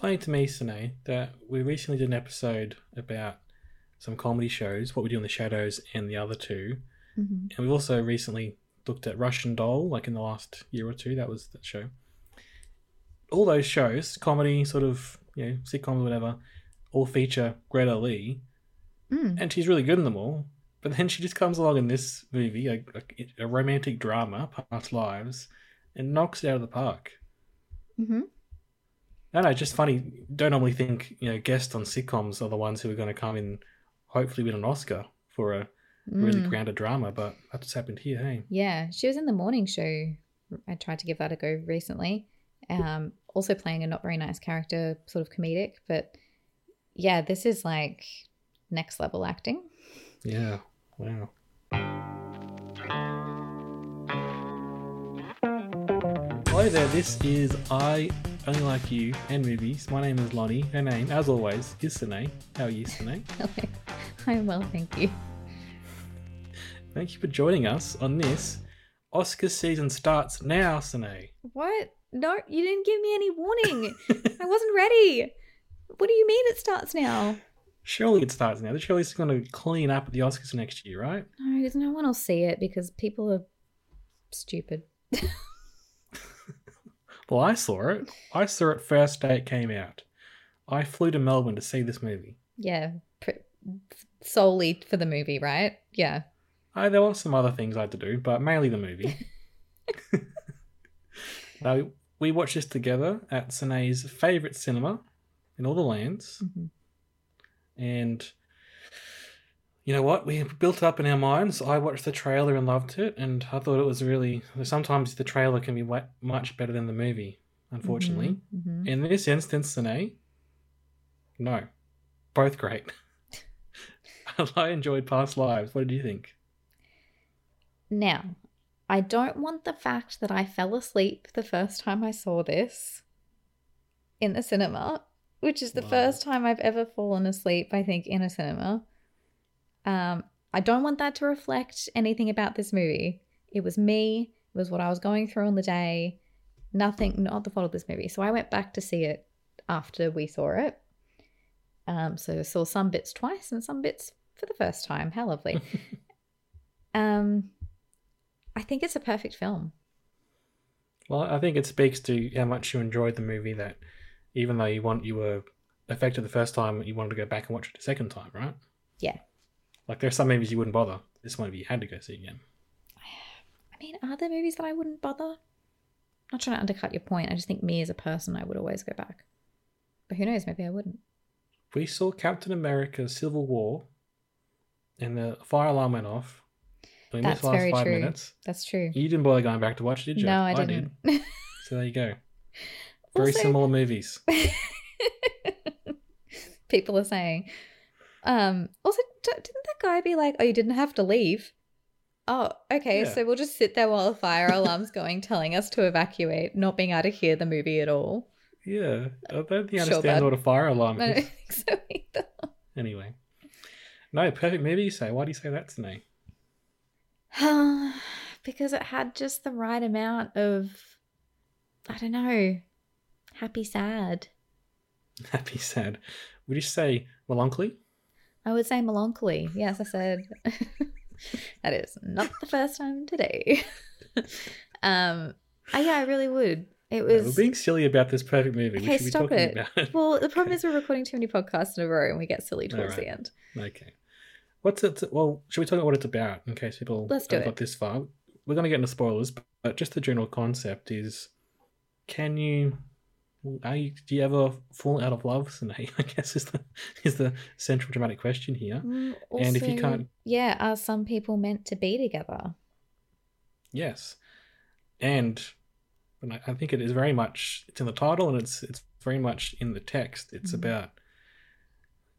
Funny to me, Sine, that we recently did an episode about some comedy shows, What We Do in the Shadows and the other 2 And we've also recently looked at Russian Doll, like in the last year or two. That was that show. All those shows, comedy, sort of, you know, sitcoms, whatever, all feature Greta Lee. And she's really good in them all. But then she just comes along in this movie, a, a, a romantic drama, Past Lives, and knocks it out of the park. Mm-hmm. I know, just funny. Don't normally think you know guests on sitcoms are the ones who are going to come in, hopefully win an Oscar for a really grounded drama, but that's happened here. Hey, Yeah, she was in the morning show. I tried to give that a go recently. Um, also playing a not very nice character, sort of comedic, but yeah, this is like next level acting. yeah, wow. Hello there. This is I Only Like You and Movies. My name is Lonnie. Her name, as always, is Sine. How are you, Sine? I'm well, thank you. Thank you for joining us on this. Oscar season starts now, Sine. What? No, you didn't give me any warning. I wasn't ready. What do you mean it starts now? Surely it starts now. The surely it's going to clean up at the Oscars next year, right? No, 'cause no one will see it because people are stupid. Well, I saw it. I saw it first day it came out. I flew to Melbourne to see this movie. Yeah, pr- solely for the movie, right? Yeah. Uh, there were some other things I had to do, but mainly the movie. now, we watched this together at Sine's favourite cinema in all the lands. Mhm. And you know what? We built it up in our minds. I watched the trailer and loved it, and I thought it was really. Sometimes the trailer can be much better than the movie, unfortunately. Mhm. In this instance, Sine, no. Both great. I enjoyed Past Lives. What did you think? Now, I don't want the fact that I fell asleep the first time I saw this in the cinema, which is the Wow. first time I've ever fallen asleep, I think, in a cinema. Um, I don't want that to reflect anything about this movie. It was me, it was what I was going through on the day. Nothing, not the fault of this movie. So I went back to see it after we saw it. Um, so I saw some bits twice and some bits for the first time. How lovely. um, I think it's a perfect film. Well, I think it speaks to how much you enjoyed the movie that even though you want you were affected the first time, you wanted to go back and watch it a second time, right? Yeah. Like there's some movies you wouldn't bother. This one you had to go see again. I mean, are there movies that I wouldn't bother? I'm not trying to undercut your point. I just think me as a person, I would always go back. But who knows? Maybe I wouldn't. We saw Captain America: Civil War, and the fire alarm went off. In That's very five true. minutes, That's true. you didn't bother going back to watch, did you? No, I did. didn't. So there you go. Very Also- similar movies. People are saying. Um. Also, d- didn't that guy be like, "Oh, you didn't have to leave"? Oh, okay. Yeah. So we'll just sit there while the fire alarm's going, telling us to evacuate, not being able to hear the movie at all. Yeah, I don't think Sure, understand bud. what a fire alarm I is. think so either. Anyway, no perfect movie. You say? Why do you say that to me? because it had just the right amount of, I don't know, happy, sad. Happy, sad. Would you say melancholy? I would say melancholy. Yes, I said that is not the first time today. um, uh, yeah, I really would. It No, was we're being silly about this perfect movie. Okay, we should be stop talking it. about well. The problem is we're recording too many podcasts in a row, and we get silly towards Alright. the end. Okay. What's it? Well, should we talk about what it's about in case people Let's do got this far? We're going to get into spoilers, but just the general concept is: Can you? Are you? Do you ever fall out of love, Sinead? I guess is the is the central dramatic question here. Mm, And if you can't- yeah, are some people meant to be together? Yes. And And I, I think it is very much it's in the title and it's it's very much in the text. It's Mhm. about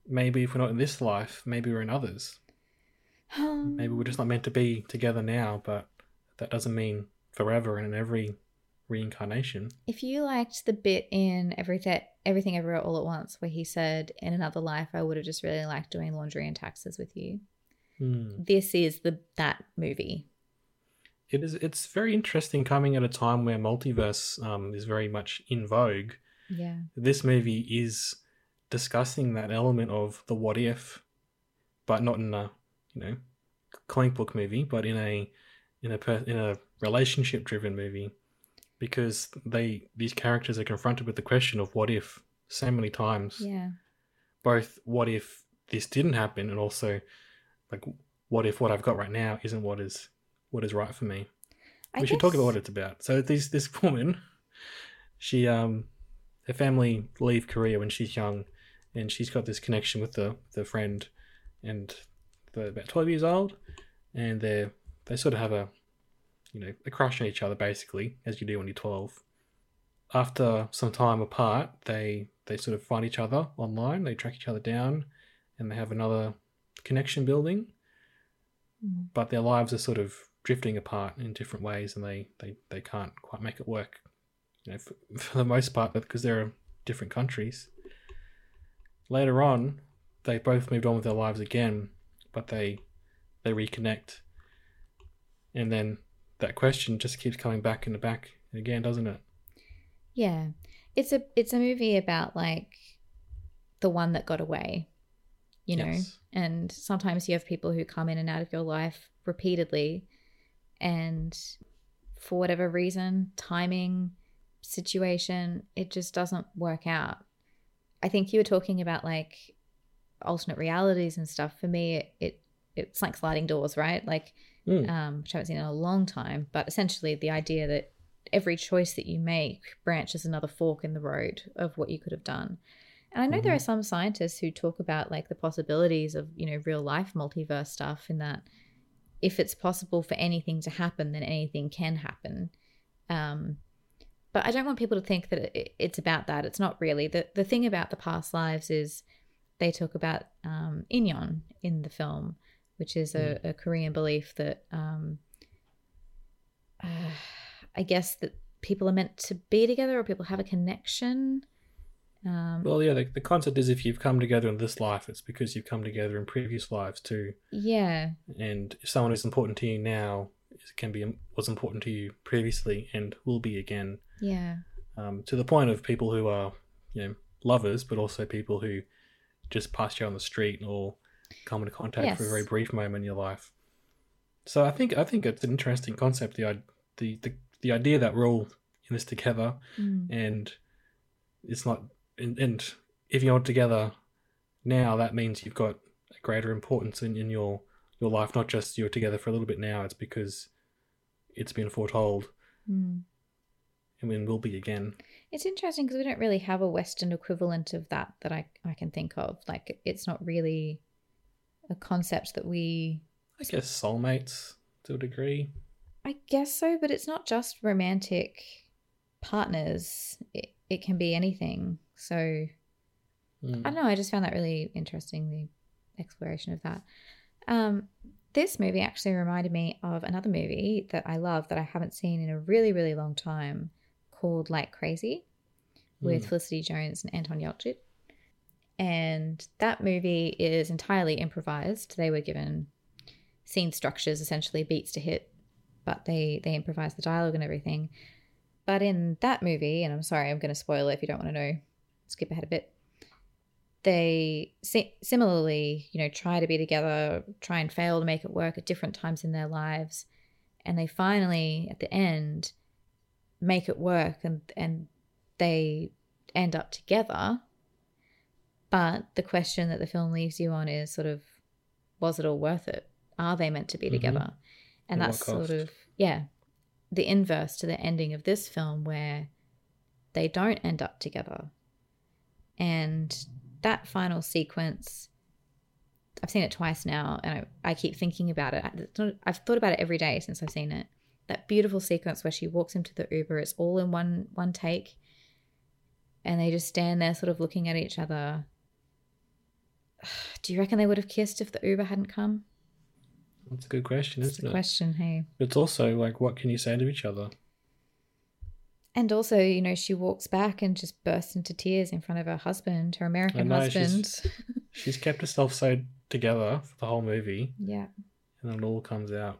maybe if we're not in this life, maybe we're in others. Maybe we're just not meant to be together now, but that doesn't mean forever and in every reincarnation. If you liked the bit in everything, everything everywhere all at once, where he said, "In another life, I would have just really liked doing laundry and taxes with you." Hmm. This is the that movie. It is. It's very interesting coming at a time where multiverse um, is very much in vogue. Yeah. This movie is discussing that element of the what if, but not in a you know comic book movie, but in a in a per, in a relationship driven movie, because they these characters are confronted with the question of what if so many times. Yeah. Both what if this didn't happen, and also like what if what I've got right now isn't what is what is right for me I we should talk about what it's about. So this this woman, she um, her family leave Korea when she's young, and she's got this connection with the the friend, and they're about twelve years old, and they they sort of have a, you know, a crush on each other basically, as you do when you're twelve. After some time apart, they they sort of find each other online. They track each other down, and they have another connection building Mm. but their lives are sort of drifting apart in different ways and they, they, they can't quite make it work you know for, for the most part because they're different countries later on they both moved on with their lives again but they they reconnect and then that question just keeps coming back and back again doesn't it Yeah. It's a it's a movie about like the one that got away. You know? Yes. And sometimes you have people who come in and out of your life repeatedly and for whatever reason, timing, situation, it just doesn't work out. I think you were talking about like alternate realities and stuff. For me, it, it it's like sliding doors, right? Like Mm. um, which I haven't seen in a long time. But essentially, the idea that every choice that you make branches another fork in the road of what you could have done. And I know there are some scientists who talk about like the possibilities of you know real life multiverse stuff. In that, if it's possible for anything to happen, then anything can happen. Um, but I don't want people to think that it, it's about that. It's not really. the The thing about the past lives is they talk about um, inyon in the film, which is a, a Korean belief that um, uh, I guess that people are meant to be together or people have a connection. Um, well yeah the, the concept is if you've come together in this life it's because you've come together in previous lives too. Yeah, and if someone is important to you now it can be was important to you previously and will be again. Yeah, um, to the point of people who are you know lovers but also people who just pass you on the street or come into contact for a very brief moment in your life so i think i think it's an interesting concept the the the, the idea that we're all in this together Mm. and it's not and, and if you're all together now that means you've got a greater importance in, in your your life not just you're together for a little bit now it's because it's been foretold Mm. and will be again It's interesting because we don't really have a Western equivalent of that that I, I can think of. Like, it's not really a concept that we. i guess soulmates to a degree I guess so, but it's not just romantic partners. It, it can be anything. So Mm. I don't know. I just found that really interesting, the exploration of that. Um, this movie actually reminded me of another movie that I love that I haven't seen in a really, really long time called Like Crazy with Mm. Felicity Jones and Anton Yelchin. And that movie is entirely improvised. They were given scene structures, essentially beats to hit, but they they improvised the dialogue and everything. But in that movie, and I'm sorry, I'm going to spoil it if you don't want to know, skip ahead a bit. They si- similarly, you know, try to be together, try and fail to make it work at different times in their lives, and they finally, at the end, make it work, and and they end up together. But the question that the film leaves you on is sort of, was it all worth it? Are they meant to be Mhm. together? And At that's sort of yeah, the inverse to the ending of this film where they don't end up together. And that final sequence, I've seen it twice now, and I, I keep thinking about it. Not- I've thought about it every day since I've seen it. that beautiful sequence where she walks into the Uber. It's all in one one take, and they just stand there, sort of looking at each other. Do you reckon they would have kissed if the Uber hadn't come? That's a good question, That's isn't it? question. Hey. It's also like, what can you say to each other? And also, you know, she walks back and just bursts into tears in front of her husband, her American know, husband. she's- She's kept herself so together for the whole movie, yeah. and then it all comes out.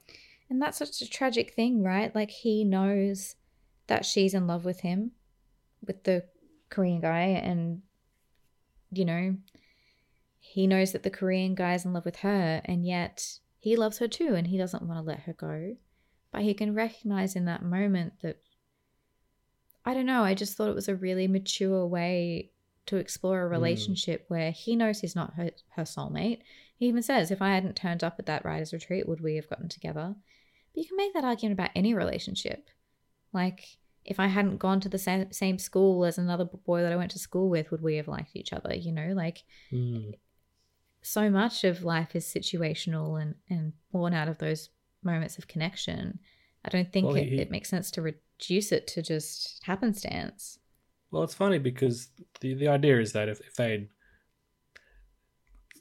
And that's such a tragic thing, right? Like he knows that she's in love with him, with the Korean guy, and you know, he knows that the Korean guy's in love with her, and yet he loves her too, and he doesn't want to let her go. But he can recognize in that moment that I don't know, I just thought it was a really mature way to explore a relationship where he knows he's not her, her soulmate. He even says, if I hadn't turned up at that writer's retreat, would we have gotten together? But you can make that argument about any relationship. Like, if I hadn't gone to the same, same school as another boy that I went to school with, would we have liked each other? You know, like, Mm. So much of life is situational and, and born out of those moments of connection. I don't think Well, it, he- it makes sense to reduce it to just happenstance. Well, it's funny because the the idea is that if, if they'd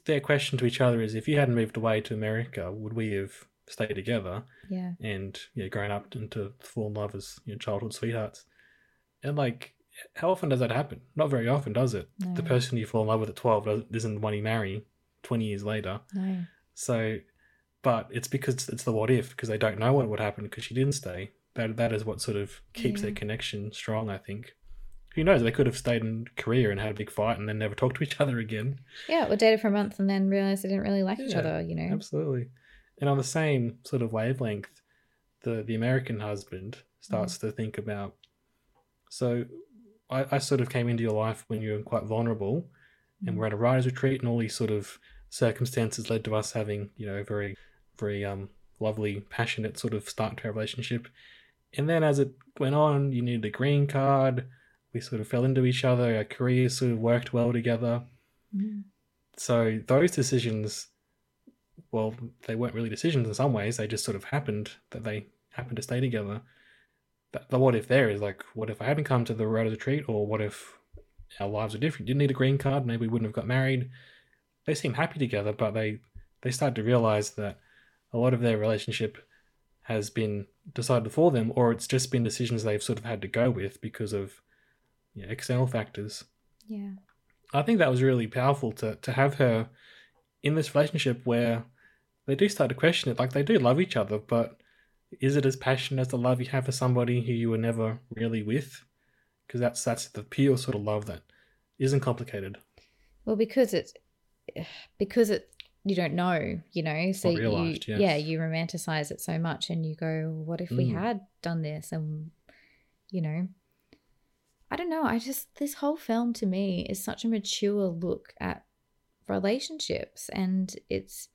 their question to each other is if you hadn't moved away to America, would we have stayed together Yeah. and you know, grown up into fall in love as you know, childhood sweethearts? And like, how often does that happen? Not very often, does it? No. The person you fall in love with at twelve isn't the one you marry twenty years later. No. So, but it's because it's the what if because they don't know what would happen because she didn't stay. That that is what sort of keeps Yeah. their connection strong. I think. Who knows? They could have stayed in Korea and had a big fight and then never talked to each other again. Yeah, or dated for a month and then realized they didn't really like each other, you know? Absolutely. And on the same sort of wavelength, the the American husband starts mm-hmm. to think about. So, I, I sort of came into your life when you were quite vulnerable, and mm-hmm. we're at a writers' retreat, and all these sort of circumstances led to us having, you know, a very, very um lovely, passionate sort of start to our relationship. And then as it went on, you needed a green card. We sort of fell into each other. Our careers sort of worked well together. Mm. So those decisions, well, they weren't really decisions in some ways. They just sort of happened that they happened to stay together. But the what if there is like, what if I hadn't come to the writers' retreat, or what if our lives were different? Didn't need a green card, maybe we wouldn't have got married. They seem happy together, but they they start to realize that a lot of their relationship has been decided for them, or it's just been decisions they've sort of had to go with because of you know, external factors. Yeah. I think that was really powerful to to have her in this relationship where they do start to question it. Like they do love each other, but is it as passionate as the love you have for somebody who you were never really with? Because that's that's the pure sort of love that isn't complicated. Well, because it's because it you don't know, you know, so you yes. yeah, you romanticize it so much, and you go, "What if we Mm. had done this?" And you know, I don't know. I just this whole film to me is such a mature look at relationships, and it's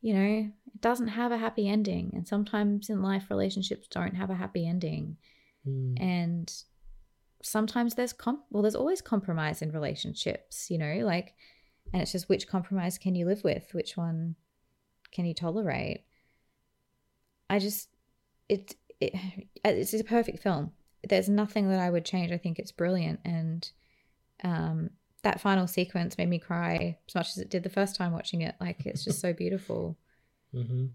you know, it doesn't have a happy ending, and sometimes in life, relationships don't have a happy ending, Mm. and sometimes there's com well there's always compromise in relationships you know like and it's just which compromise can you live with? Which one can you tolerate? I just it, it it's a perfect film. There's nothing that i would change. I think it's brilliant. And um that final sequence made me cry as much as it did the first time watching it. Like it's just so beautiful. Hmm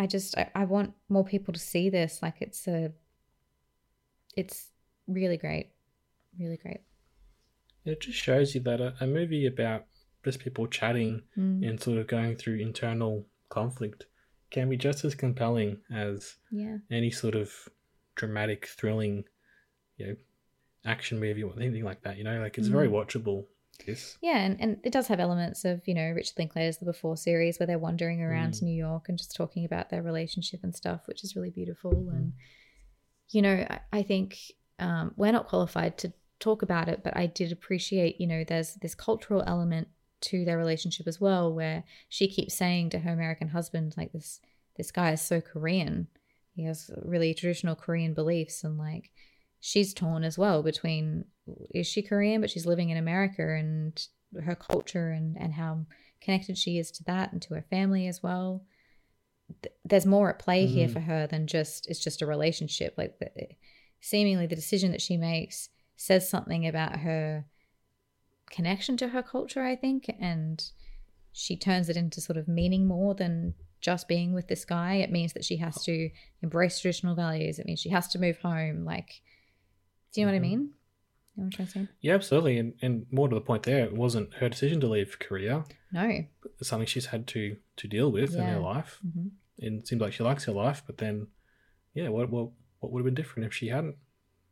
I just I, I want more people to see this. Like it's a it's really great. Really great. It just shows you that a, a movie about just people chatting Mm, and sort of going through internal conflict can be just as compelling as yeah. any sort of dramatic, thrilling, you know, action movie or anything like that. You know, like it's very Mm. watchable. This. Yeah, and, and it does have elements of, you know, Richard Linklater's The Before series where they're wandering around Mm. New York and just talking about their relationship and stuff, which is really beautiful. Mm-hmm. And, you know, I, I think um, we're not qualified to talk about it, but I did appreciate, you know, there's this cultural element to their relationship as well, where she keeps saying to her American husband, like, this, this guy is so Korean. He has really traditional Korean beliefs and like, she's torn as well between is she Korean, but she's living in America and her culture and, and how connected she is to that and to her family as well. th- there's more at play here Mm. for her than just it's just a relationship. Like the, seemingly the decision that she makes says something about her connection to her culture, I think, and she turns it into sort of meaning more than just being with this guy. It means that she has to embrace traditional values. It means she has to move home. Like, do you know what I Mhm. mean? You know what I'm trying to say? Yeah, absolutely. And, and more to the point there, it wasn't her decision to leave Korea. No. It's something she's had to, to deal with in her life. hmm And it seems like she likes her life, but then, yeah, what, what, what would have been different if she hadn't,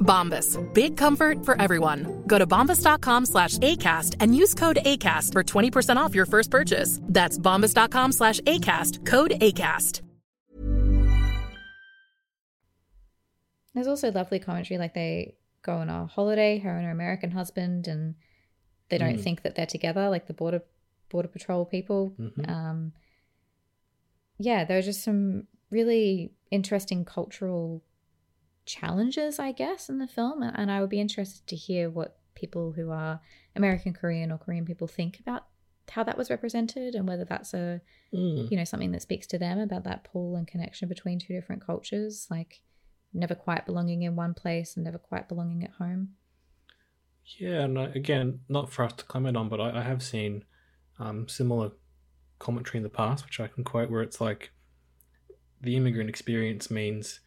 Bombas. Big comfort for everyone. Go to bombas.com slash ACAST and use code ACAST for 20% off your first purchase. That's bombas.com slash ACAST. Code ACAST. There's also lovely commentary, like they go on a holiday, her and her American husband, and they don't Mm. think that they're together, like the border border patrol people. Mhm. Um, yeah, there are just some really interesting cultural challenges, I guess, in the film, and I would be interested to hear what people who are American Korean or Korean people think about how that was represented and whether that's a Mm. you know something that speaks to them about that pull and connection between two different cultures like never quite belonging in one place and never quite belonging at home Yeah, and I, again, not for us to comment on, but I, I have seen um, similar commentary in the past, which I can quote, where it's like the immigrant experience means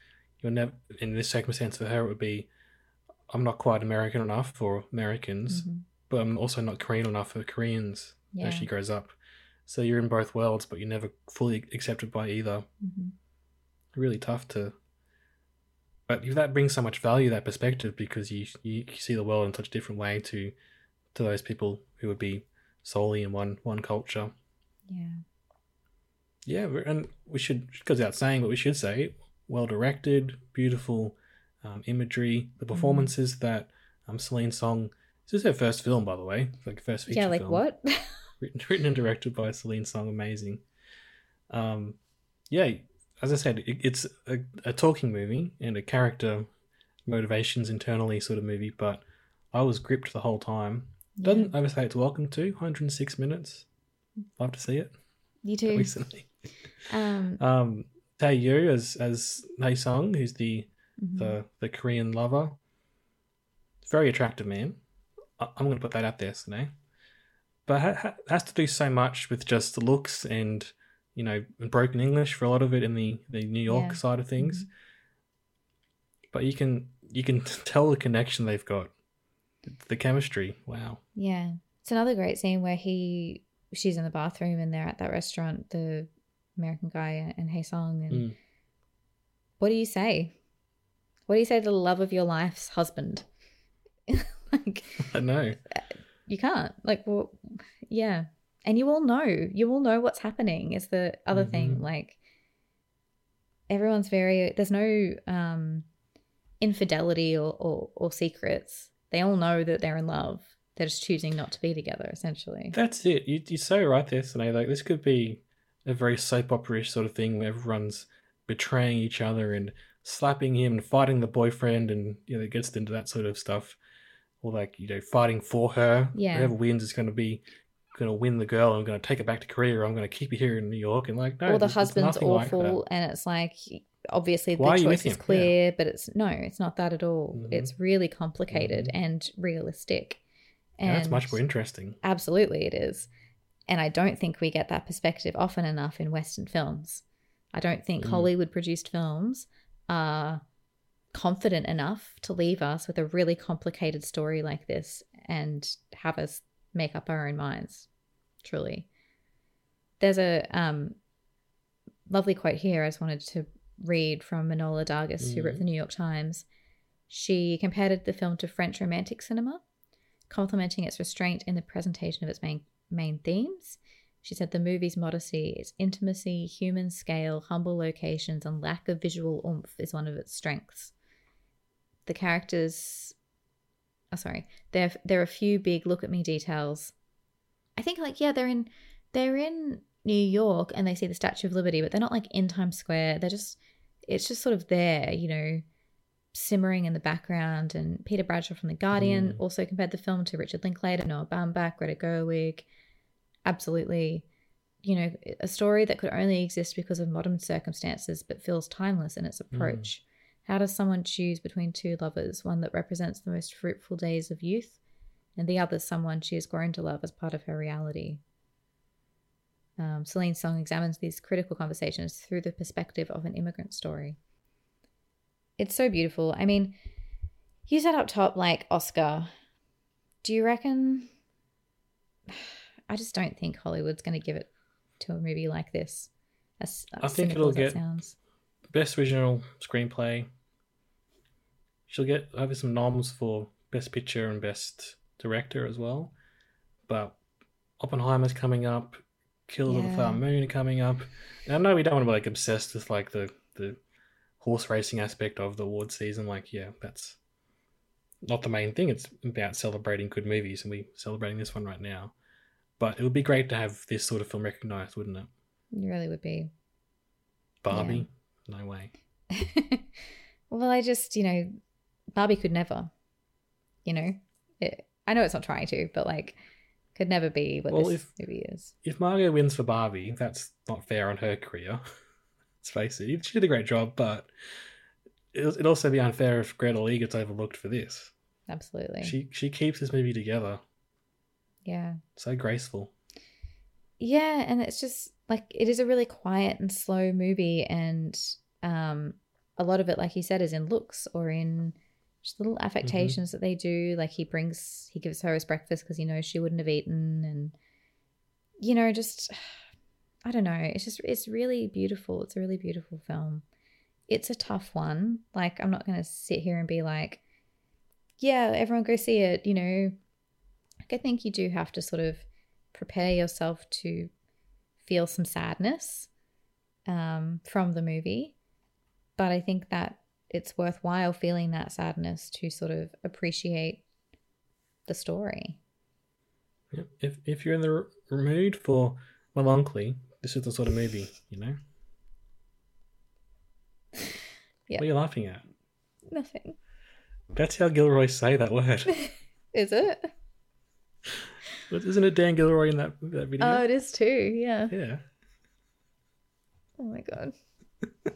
you're never, in this circumstance for her, it would be, I'm not quite American enough for Americans, Mhm. but I'm also not Korean enough for Koreans yeah as she grows up. So you're in both worlds, but you're never fully accepted by either. Mhm. Really tough to. But that brings so much value, that perspective, because you you see the world in such a different way to to those people who would be solely in one one culture. yeah Yeah, and we should goes without saying, but we should say well directed, beautiful um, imagery, the performances that um, Celine Song. This is her first film, by the way, like first feature yeah like film. what written, written and directed by Celine Song, amazing. Um, yeah, as I said, it, it's a, a talking movie and a character motivations internally sort of movie, but I was gripped the whole time. Doesn't overstay its welcome to 106 minutes. Love to see it you too recently. um Um, Teo Yoo as as Hae Sung, who's the mhm. the the Korean lover. Very attractive man. I- I'm going to put that out there, Sine. But ha- ha- has to do so much with just the looks and you know broken English for a lot of it in the the New York Yeah. side of things. Mhm. But you can you can tell the connection they've got, the chemistry. Wow. yeah it's another great scene where he she's in the bathroom and they're at that restaurant the american guy and Hae Sung and Mm. what do you say what do you say to the love of your life's husband like I know. you can't like well yeah and you all know you all know what's happening is the other thing Mhm. like everyone's very there's no um infidelity or, or or secrets they all know that they're in love they're just choosing not to be together essentially That's it. You, you're so right there, Sine. Like this could be a very soap opera sort of thing where everyone's betraying each other and slapping him and fighting the boyfriend, and you know it gets into that sort of stuff, or like you know fighting for her. Yeah. Whoever wins is going to be going to win the girl. I'm going to take her back to Korea. Or I'm going to keep you here in New York. And like no, or the husband's nothing like awful and it's like obviously Why the choice is him? Yeah. clear but it's no it's not that at all Mhm. it's really complicated Mhm. and realistic Yeah, that's much more interesting. Absolutely, it is. And I don't think we get that perspective often enough in Western films. I don't think Mm. Hollywood produced films are confident enough to leave us with a really complicated story like this and have us make up our own minds. Truly. There's a um, lovely quote here I just wanted to read from Manohla Dargis, who wrote the New York Times. She compared the film to French romantic cinema, complimenting its restraint in the presentation of its main main themes. She said the movie's modesty, its intimacy, human scale, humble locations, and lack of visual oomph is one of its strengths. The characters, oh sorry, there there are a few big look at me details. I think like yeah, they're in they're in New York and they see the Statue of Liberty, but they're not like in Times Square. They're just it's just sort of there, you know, simmering in the background. And Peter Bradshaw from The Guardian mm. also compared the film to Richard Linklater, Noah Baumbach, Greta Gerwig. Absolutely, you know, a story that could only exist because of modern circumstances, but feels timeless in its approach. How does someone choose between two lovers, one that represents the most fruitful days of youth, and the other someone she has grown to love as part of her reality? Um, Celine Song examines these critical conversations through the perspective of an immigrant story. It's so beautiful. I mean, you said up top, like Oscar. Do you reckon? I just don't think Hollywood's going to give it to a movie like this. As, I think it'll as get- sounds. Best original screenplay. She'll get over some noms for best picture and best director as well. But Oppenheimer's coming up. Killers of the Yeah. Flower Moon coming up. And I know we don't want to be like obsessed with like the the horse racing aspect of the award season. Like, yeah, that's not the main thing. It's about celebrating good movies, and we're celebrating this one right now. But it would be great to have this sort of film recognized, wouldn't it? It really would be. Barbie, no way. well, I just, you know, Barbie could never, you know, it, I know it's not trying to, but like, could never be what Well, this if- movie is. if Margot wins for Barbie, that's not fair on her career. Let's face it. She did a great job, but it- it'd also be unfair if Greta Lee gets overlooked for this. Absolutely. She she keeps this movie together. Yeah. So graceful. Yeah, and it's just like it is a really quiet and slow movie, and um, a lot of it, like you said, is in looks or in just little affectations that they do. Like he brings, he gives her his breakfast because he knows she wouldn't have eaten, and you know, just I don't know. It's just it's really beautiful. It's a really beautiful film. It's a tough one. Like I'm not going to sit here and be like, yeah, everyone go see it. You know, I think you do have to sort of prepare yourself to feel some sadness um, from the movie. But I think that it's worthwhile feeling that sadness to sort of appreciate the story. If if you're in the mood for melancholy, this is the sort of movie, you know. Yeah. What are you laughing at? Nothing. That's how Gilroy say that word. Is it? But Isn't it Dan Gilroy in that, that video? Oh, it is too. Yeah. yeah. Oh my god.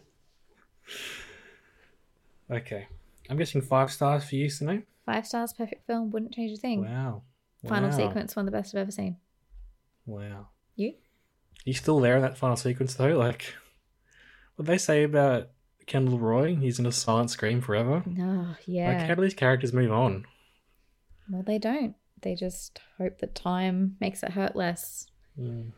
Okay. I'm guessing five stars for you, Sine. Five stars, perfect film. Wouldn't change a thing. Wow. Final Wow. sequence, one of the best I've ever seen. Wow. You? You still there in that final sequence though? Like, what they say about Kendall Roy? He's in a silent scream forever. No, yeah. Like, how do these characters move on? Well, they don't. They just hope that time makes it hurt less. Mm.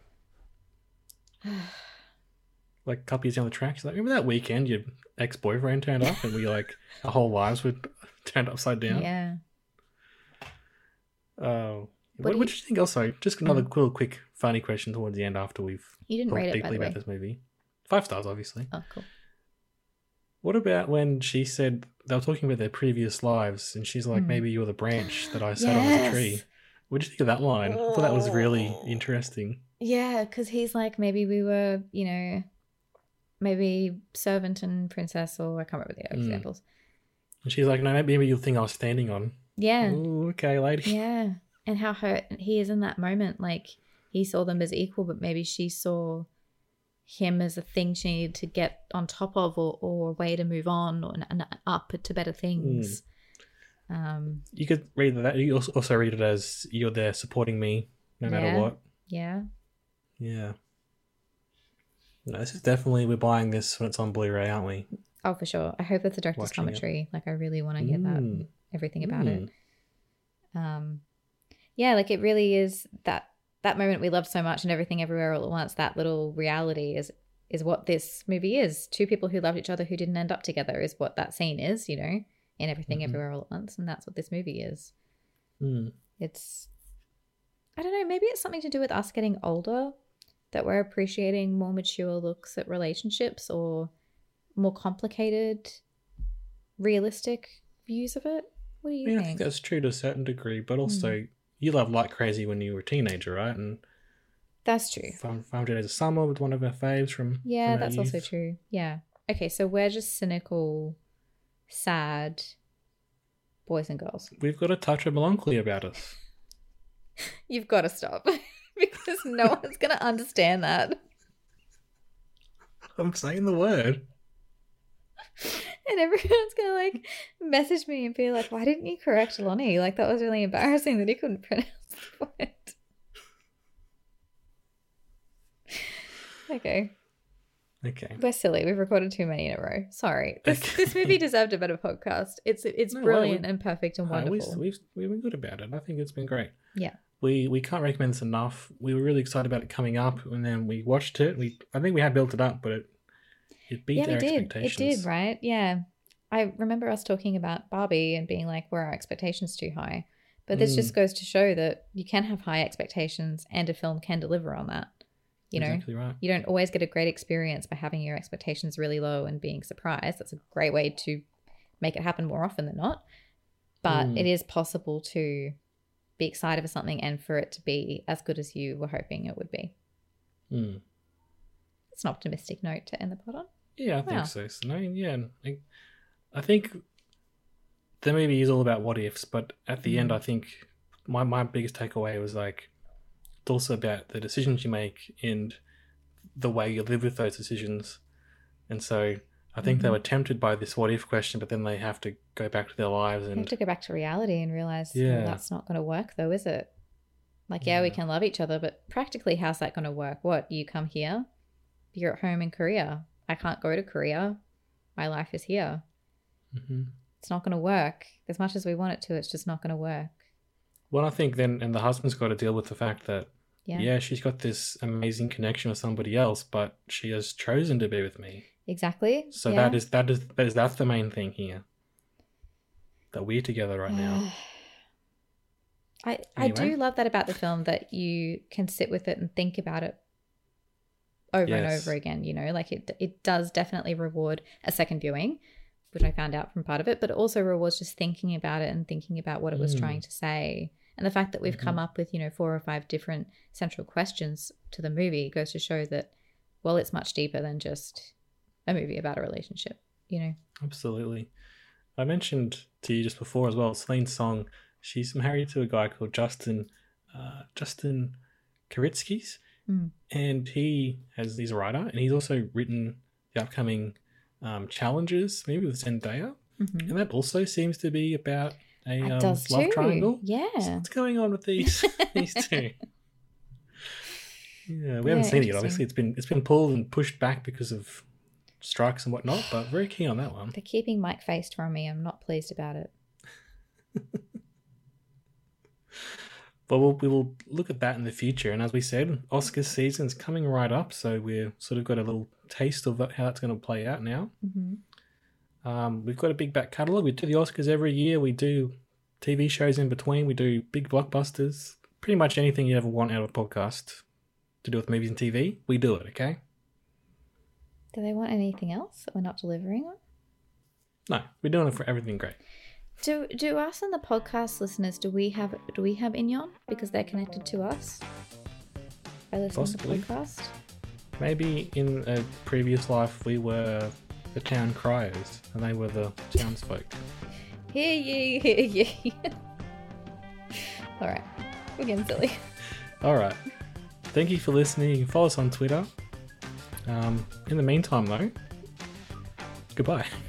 like, a couple years down the track, she's like, remember that weekend your ex boyfriend turned up and we like our whole lives were turned upside down? Yeah. Oh. What What, do what you- do you think? Also, just another Mm. cool, quick, funny question towards the end after we've You didn't talked rate it, by deeply the way. about this movie. Five stars, obviously. Oh, cool. What about when she said they were talking about their previous lives, and she's like, Hmm. "Maybe you're the branch that I sat on as a tree." What did you think of that line? I thought that was really Oh. interesting. Yeah, because he's like, maybe we were, you know, maybe servant and princess, or I can't remember the Mm. examples. And she's like, "No, maybe you'll think I was standing on." Yeah. Ooh, okay, lady. Yeah. And how hurt he is in that moment. Like, he saw them as equal, but maybe she saw him as a thing she needed to get on top of or, or a way to move on or and up to better things. Um, You could read that. You also- read it as you're there supporting me, no matter what. yeah. Yeah. No, this is definitely we're buying this when it's on Blu-ray, aren't we? Oh, for sure. I hope that's a director's Watching it. commentary. Like, I really want to hear that, Mm. everything about it. Mm. Um, yeah, like it really is that that moment we loved so much and everything everywhere all at once. That little reality is is what this movie is. Two people who loved each other who didn't end up together is what that scene is. You know, in everything Mhm. everywhere all at once, and that's what this movie is. Mm. It's I don't know, maybe it's something to do with us getting older that we're appreciating more mature looks at relationships or more complicated realistic views of it. What do you Yeah, I think? think that's true to a certain degree, but also you loved like crazy when you were a teenager, right? And That's true. Five Days of Summer with one of our faves from Yeah, from that's also true. Yeah. Okay, so we're just cynical, sad boys and girls. We've got a touch of melancholy about us. You've got to stop because no one's going to understand that. I'm saying the word. And everyone's to like message me and be like, why didn't you correct Lonnie? Like, that was really embarrassing that he couldn't pronounce the word. okay. Okay. We're silly. We've recorded too many in a row. Sorry. This, Okay. this movie deserved a better podcast. It's it's No, brilliant we- and perfect and No, wonderful. we've, we've been good about it. I think it's been great. yeah. We we can't recommend this enough. We were really excited about it coming up, and then we watched it. We I think we had built it up, but it it beat yeah, our did. It did, right? Yeah. I remember us talking about Barbie and being like, were our expectations too high? But this Mm. just goes to show that you can have high expectations and a film can deliver on that. You know, exactly right. you don't always get a great experience by having your expectations really low and being surprised. That's a great way to make it happen more often than not. But Mm. it is possible to be excited for something and for it to be as good as you were hoping it would be. Mm. It's an optimistic note to end the pod on. Yeah, I think Wow. so. So no, yeah, I, I think the movie is all about what ifs, but at the Mm. end, I think my my biggest takeaway was like it's also about the decisions you make and the way you live with those decisions. And so I think they Mhm. were tempted by this what if question, but then they have to go back to their lives and have to go back to reality and realize, Yeah. well, that's not going to work, though, is it? Like, yeah, we can love each other, but practically, how's that going to work? What? You come here, you're at home in Korea. I can't go to Korea. My life is here. Mhm. It's not going to work. As much as we want it to, it's just not going to work. Well, I think then, and the husband's got to deal with the fact that Yeah. yeah, she's got this amazing connection with somebody else, but she has chosen to be with me. Exactly. So yeah. that is that is that is that's the main thing here. That we're together right now. I, I do love that about the film that you can sit with it and think about it over and over again. You know, like it it does definitely reward a second viewing, which I found out from part of it, but it also rewards just thinking about it and thinking about what it was Mm. trying to say. And the fact that we've come up with, you know, four or five different central questions to the movie goes to show that, well, it's much deeper than just a movie about a relationship, you know? Absolutely. I mentioned to you just before as well, Celine Song. She's married to a guy called Justin uh, Justin Kuritzkes, Mm. and he has he's a writer, and he's also written the upcoming um, challenges, maybe with Zendaya, Mhm. and that also seems to be about a um, does love too. triangle. So Yeah. what's going on with these these two? Yeah, we Yeah, haven't seen it yet. Obviously, it's been it's been pulled and pushed back because of strikes and whatnot. But very keen on that one. They're keeping Mike Faist from me. I'm not pleased about it. But we'll, we will look at that in the future. And as we said, Oscars season's coming right up, so we've sort of got a little taste of how that's going to play out now. hmm Um, we've got a big back catalogue. We do the Oscars every year. We do TV shows in between. We do big blockbusters. Pretty much anything you ever want out of a podcast to do with movies and TV, we do it. Okay. Do they want anything else that we're not delivering on? No, we're doing it for everything great. Do do us and the podcast listeners do we have do we have Inyon because they're connected to us? By listening Possibly. to the podcast. Maybe in a previous life we were the town criers and they were the townsfolk. Hear ye, hear ye. All right, we're getting silly. All right. Thank you for listening. You can follow us on Twitter. Um, in the meantime, though, goodbye.